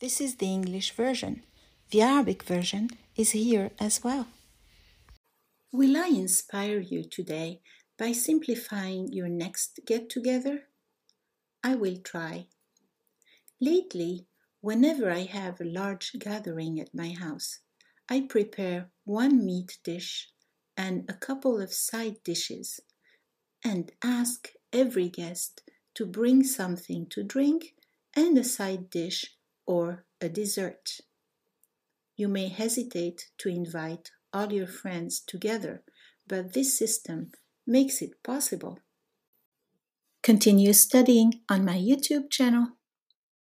This is the English version. The Arabic version is here as well. Will I inspire you today by simplifying your next get together? I will try. Lately, whenever I have a large gathering at my house, I prepare one meat dish and a couple of side dishes and ask every guest to bring something to drink and a side dish or a dessert. You may hesitate to invite all your friends together, but this system makes it possible. Continue studying on my YouTube channel.